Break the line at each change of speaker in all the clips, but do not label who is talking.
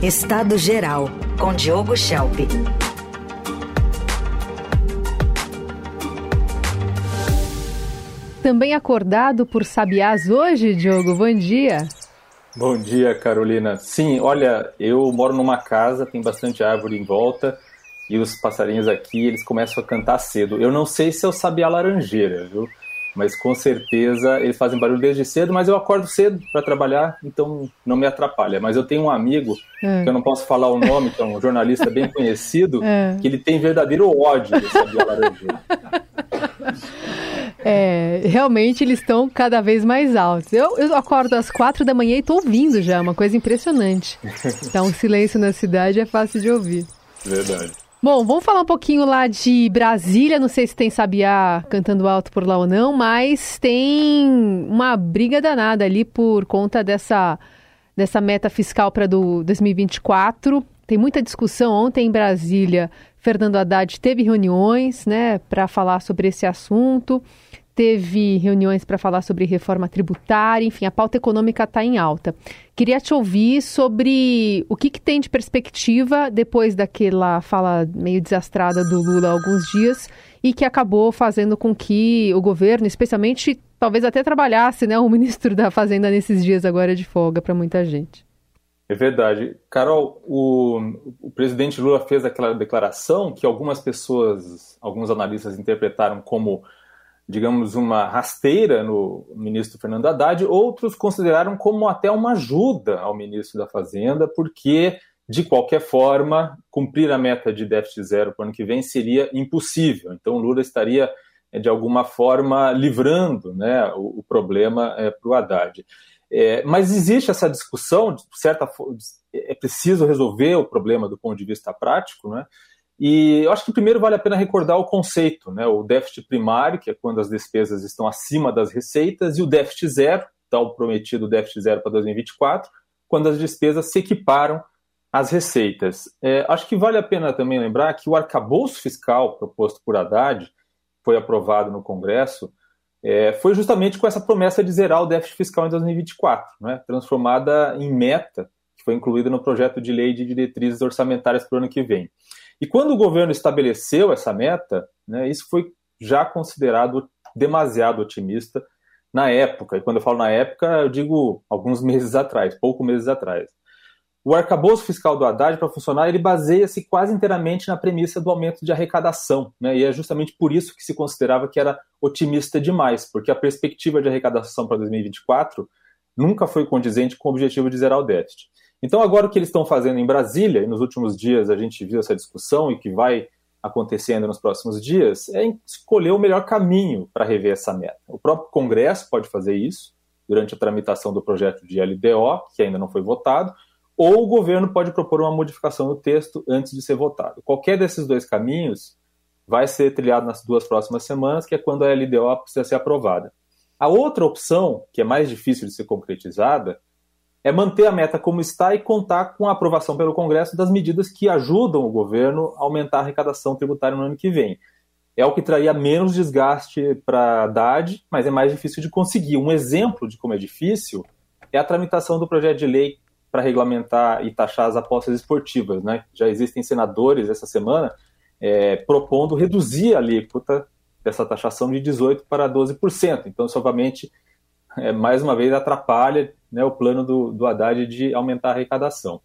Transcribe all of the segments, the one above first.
Estado Geral, com Diogo Schelp.
Também acordado por sabiás hoje, Diogo? Bom dia.
Bom dia, Carolina. Sim, olha, eu moro numa casa, tem bastante árvore em volta e os passarinhos aqui, eles começam a cantar cedo. Eu não sei se é o sabiá laranjeira, viu? Mas com certeza eles fazem barulho desde cedo, mas eu acordo cedo para trabalhar, então não me atrapalha. Mas eu tenho um amigo, é. que eu não posso falar o nome, que é um jornalista bem conhecido, é. que ele tem verdadeiro ódio do sabiá laranjeira.
É, realmente eles estão cada vez mais altos. Eu, eu acordo às quatro da manhã e estou ouvindo já, uma coisa impressionante. Então, um silêncio na cidade é fácil de ouvir.
Verdade.
Bom, vamos falar um pouquinho lá de Brasília. Não sei se tem Sabiá cantando alto por lá ou não, mas tem uma briga danada ali por conta dessa, dessa meta fiscal para 2024. Tem muita discussão. Ontem em Brasília, Fernando Haddad teve reuniões né, para falar sobre esse assunto teve reuniões para falar sobre reforma tributária, enfim, a pauta econômica está em alta. Queria te ouvir sobre o que, que, tem de perspectiva depois daquela fala meio desastrada do Lula há alguns dias e que acabou fazendo com que o governo, especialmente, talvez até trabalhasse, né, o ministro da Fazenda nesses dias agora de folga para muita gente.
É verdade. Carol, o, o, presidente Lula fez aquela declaração que algumas pessoas, alguns analistas interpretaram como digamos, uma rasteira no ministro Fernando Haddad, outros consideraram como até uma ajuda ao ministro da Fazenda, porque, de qualquer forma, cumprir a meta de déficit zero para o ano que vem seria impossível. Então, Lula estaria, eh, de alguma forma, livrando né, o, o problema é, para o Haddad. É, mas existe essa discussão, de certa é preciso resolver o problema do ponto de vista prático, né? E eu acho que primeiro vale a pena recordar o conceito, né? O déficit primário, que é quando as despesas estão acima das receitas, e o déficit zero, tal prometido déficit zero para 2024, quando as despesas se equiparam às receitas. É, acho que vale a pena também lembrar que o arcabouço fiscal proposto por Haddad, foi aprovado no Congresso, é, foi justamente com essa promessa de zerar o déficit fiscal em 2024, né? transformada em meta, que foi incluída no projeto de lei de diretrizes orçamentárias para o ano que vem. E quando o governo estabeleceu essa meta, né, isso foi já considerado demasiado otimista na época. E quando eu falo na época, eu digo alguns meses atrás, poucos meses atrás. O arcabouço fiscal do Haddad, para funcionar, ele baseia-se quase inteiramente na premissa do aumento de arrecadação. Né? E é justamente por isso que se considerava que era otimista demais, porque a perspectiva de arrecadação para 2024 nunca foi condizente com o objetivo de zerar o déficit. Então, agora o que eles estão fazendo em Brasília, e nos últimos dias a gente viu essa discussão e que vai acontecendo nos próximos dias, é escolher o melhor caminho para rever essa meta. O próprio Congresso pode fazer isso durante a tramitação do projeto de LDO, que ainda não foi votado, ou o governo pode propor uma modificação no texto antes de ser votado. Qualquer desses dois caminhos vai ser trilhado nas duas próximas semanas, que é quando a LDO precisa ser aprovada. A outra opção, que é mais difícil de ser concretizada, é manter a meta como está e contar com a aprovação pelo Congresso das medidas que ajudam o governo a aumentar a arrecadação tributária no ano que vem. É o que traria menos desgaste para a Haddad, mas é mais difícil de conseguir. Um exemplo de como é difícil é a tramitação do projeto de lei para regulamentar e taxar as apostas esportivas. Né? Já existem senadores essa semana é, propondo reduzir a alíquota dessa taxação de 18% para 12%. Então, isso, obviamente, é, mais uma vez atrapalha né, o plano do, do Haddad de aumentar a arrecadação.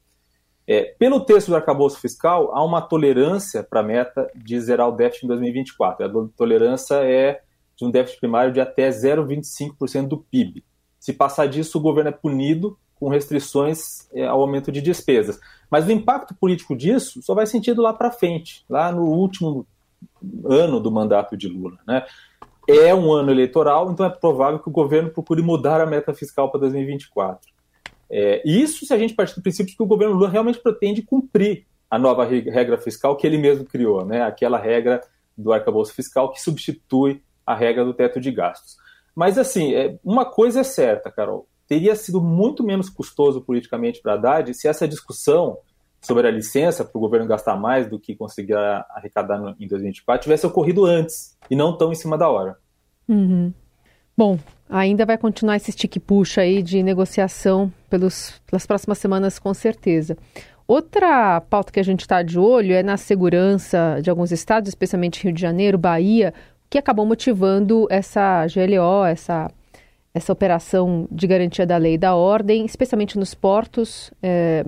É, pelo texto do arcabouço fiscal, há uma tolerância para a meta de zerar o déficit em 2024. A tolerância é de um déficit primário de até 0,25% do PIB. Se passar disso, o governo é punido com restrições é, ao aumento de despesas. Mas o impacto político disso só vai sentido lá para frente, lá no último ano do mandato de Lula. Né? É um ano eleitoral, então é provável que o governo procure mudar a meta fiscal para 2024. É, isso se a gente partir do princípio que o governo Lula realmente pretende cumprir a nova regra fiscal que ele mesmo criou, né? aquela regra do arcabouço fiscal que substitui a regra do teto de gastos. Mas, assim, é, uma coisa é certa, Carol, teria sido muito menos custoso politicamente para Haddad se essa discussão sobre a licença para o governo gastar mais do que conseguir arrecadar no, em 2024 tivesse ocorrido antes e não tão em cima da hora.
Uhum. Bom, ainda vai continuar esse stick puxa aí de negociação pelos, pelas próximas semanas, com certeza. Outra pauta que a gente está de olho é na segurança de alguns estados, especialmente Rio de Janeiro, Bahia, que acabou motivando essa GLO, essa, essa operação de garantia da lei e da ordem, especialmente nos portos, é,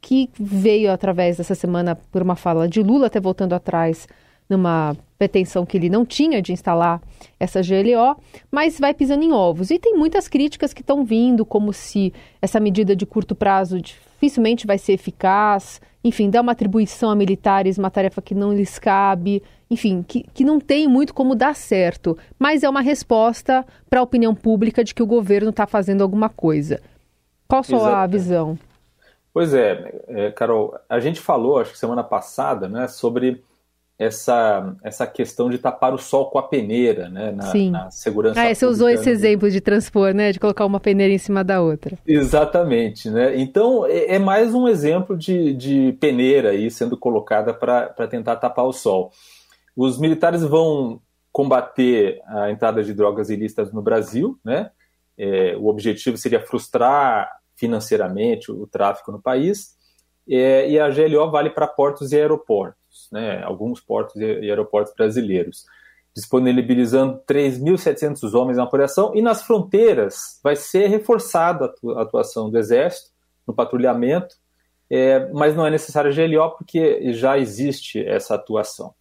que veio através dessa semana por uma fala de Lula, até voltando atrás numa pretensão que ele não tinha de instalar essa GLO, mas vai pisando em ovos. E tem muitas críticas que estão vindo, como se essa medida de curto prazo dificilmente vai ser eficaz, enfim, dá uma atribuição a militares, uma tarefa que não lhes cabe, enfim, que, que não tem muito como dar certo, mas é uma resposta para a opinião pública de que o governo está fazendo alguma coisa. Qual a sua visão?
Pois é, é, Carol, a gente falou, acho que semana passada, né, sobre essa, essa questão de tapar o sol com a peneira, né, na,
Sim.
na segurança.
Ah, você usou esse exemplo de transpor, né, de colocar uma peneira em cima da outra.
Exatamente, né. Então é, é mais um exemplo de, de peneira aí sendo colocada para tentar tapar o sol. Os militares vão combater a entrada de drogas ilícitas no Brasil, né. É, o objetivo seria frustrar financeiramente o tráfico no país. É, e a GLO vale para portos e aeroportos né, alguns portos e aeroportos brasileiros, disponibilizando 3.700 homens na operação, e nas fronteiras vai ser reforçada a atuação do Exército no patrulhamento, é, mas não é necessário GLO porque já existe essa atuação.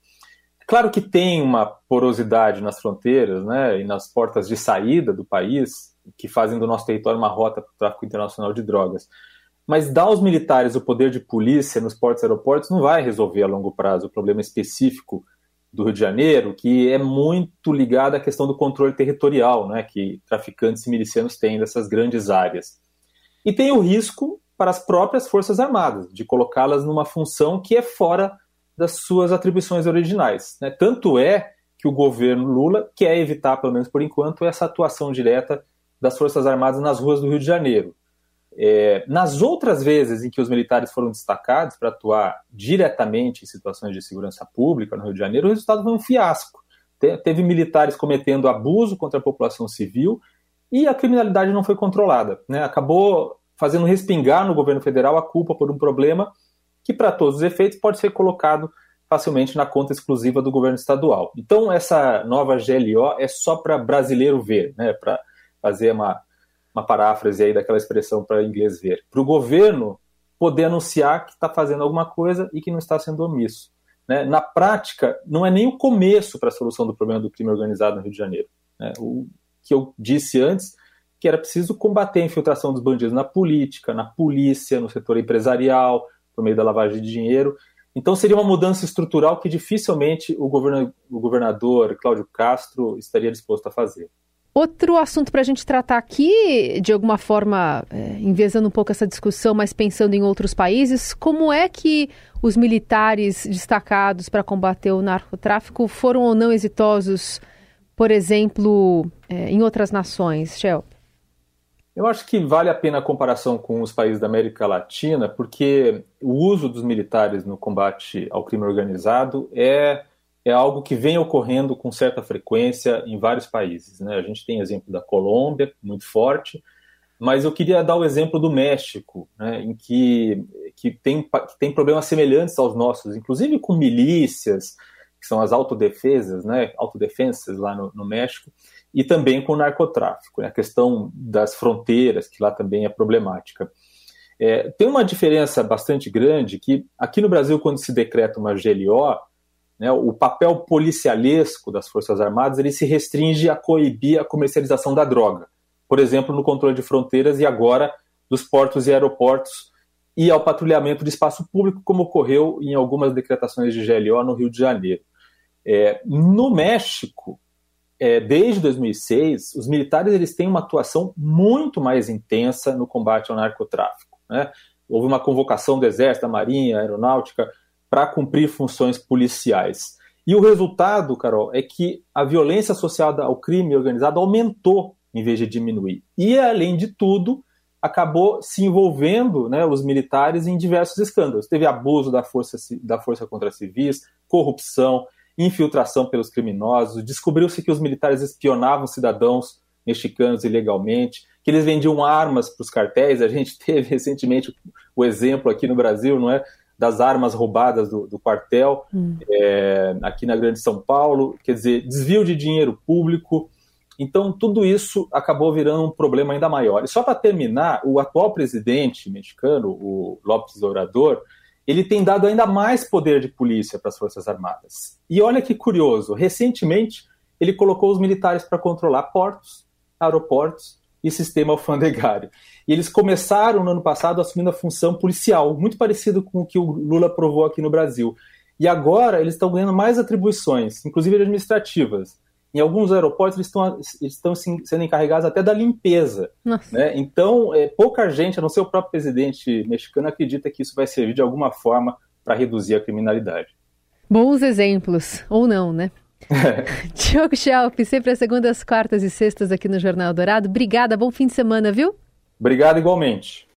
Claro que tem uma porosidade nas fronteiras né, e nas portas de saída do país, que fazem do nosso território uma rota para o tráfico internacional de drogas. Mas dar aos militares o poder de polícia nos portos e aeroportos não vai resolver a longo prazo o problema específico do Rio de Janeiro, que é muito ligado à questão do controle territorial né, que traficantes e milicianos têm dessas grandes áreas. E tem o risco para as próprias Forças Armadas, de colocá-las numa função que é fora das suas atribuições originais. Né? Tanto é que o governo Lula quer evitar, pelo menos por enquanto, essa atuação direta das Forças Armadas nas ruas do Rio de Janeiro. É, nas outras vezes em que os militares foram destacados para atuar diretamente em situações de segurança pública no Rio de Janeiro, o resultado foi um fiasco. Te, teve militares cometendo abuso contra a população civil e a criminalidade não foi controlada. Né? Acabou fazendo respingar no governo federal a culpa por um problema que, para todos os efeitos, pode ser colocado facilmente na conta exclusiva do governo estadual. Então, essa nova GLO é só para brasileiro ver, né? para fazer uma uma paráfrase aí daquela expressão para inglês ver, para o governo poder anunciar que está fazendo alguma coisa e que não está sendo omisso. Né? Na prática, não é nem o começo para a solução do problema do crime organizado no Rio de Janeiro. Né? O que eu disse antes, que era preciso combater a infiltração dos bandidos na política, na polícia, no setor empresarial, por meio da lavagem de dinheiro. Então seria uma mudança estrutural que dificilmente o, o governador Cláudio Castro estaria disposto a fazer.
Outro assunto para a gente tratar aqui, de alguma forma, é, envezando um pouco essa discussão, mas pensando em outros países, como é que os militares destacados para combater o narcotráfico foram ou não exitosos, por exemplo, é, em outras nações, Shell?
Eu acho que vale a pena a comparação com os países da América Latina, porque o uso dos militares no combate ao crime organizado é é algo que vem ocorrendo com certa frequência em vários países. Né? A gente tem exemplo da Colômbia, muito forte, mas eu queria dar o exemplo do México, né, em que, que, tem, que tem problemas semelhantes aos nossos, inclusive com milícias, que são as autodefesas, né, autodefensas lá no, no México, e também com o narcotráfico, né, a questão das fronteiras, que lá também é problemática. É, tem uma diferença bastante grande que aqui no Brasil, quando se decreta uma GLO, né, o papel policialesco das Forças Armadas ele se restringe a coibir a comercialização da droga, por exemplo, no controle de fronteiras e agora dos portos e aeroportos e ao patrulhamento de espaço público, como ocorreu em algumas decretações de GLO no Rio de Janeiro. É, no México, é, desde 2006, os militares eles têm uma atuação muito mais intensa no combate ao narcotráfico. Né? Houve uma convocação do Exército, da Marinha, Aeronáutica, para cumprir funções policiais. E o resultado, Carol, é que a violência associada ao crime organizado aumentou em vez de diminuir. E, além de tudo, acabou se envolvendo né, os militares em diversos escândalos. Teve abuso da força, da força contra civis, corrupção, infiltração pelos criminosos, descobriu-se que os militares espionavam cidadãos mexicanos ilegalmente, que eles vendiam armas para os cartéis. A gente teve recentemente o exemplo aqui no Brasil, não é? Das armas roubadas do, do quartel hum. é, aqui na Grande São Paulo, quer dizer, desvio de dinheiro público. Então, tudo isso acabou virando um problema ainda maior. E só para terminar, o atual presidente mexicano, o López Obrador, ele tem dado ainda mais poder de polícia para as Forças Armadas. E olha que curioso, recentemente ele colocou os militares para controlar portos, aeroportos e sistema alfandegário. E eles começaram no ano passado assumindo a função policial, muito parecido com o que o Lula provou aqui no Brasil. E agora eles estão ganhando mais atribuições, inclusive administrativas. Em alguns aeroportos eles estão, estão sendo encarregados até da limpeza. Né? Então, é, pouca gente, a não ser o próprio presidente mexicano, acredita que isso vai servir de alguma forma para reduzir a criminalidade.
Bons exemplos, ou não, né? Diogo Schelp, sempre às segundas, quartas e sextas aqui no Jornal Dourado. Obrigada, bom fim de semana, viu?
Obrigado igualmente.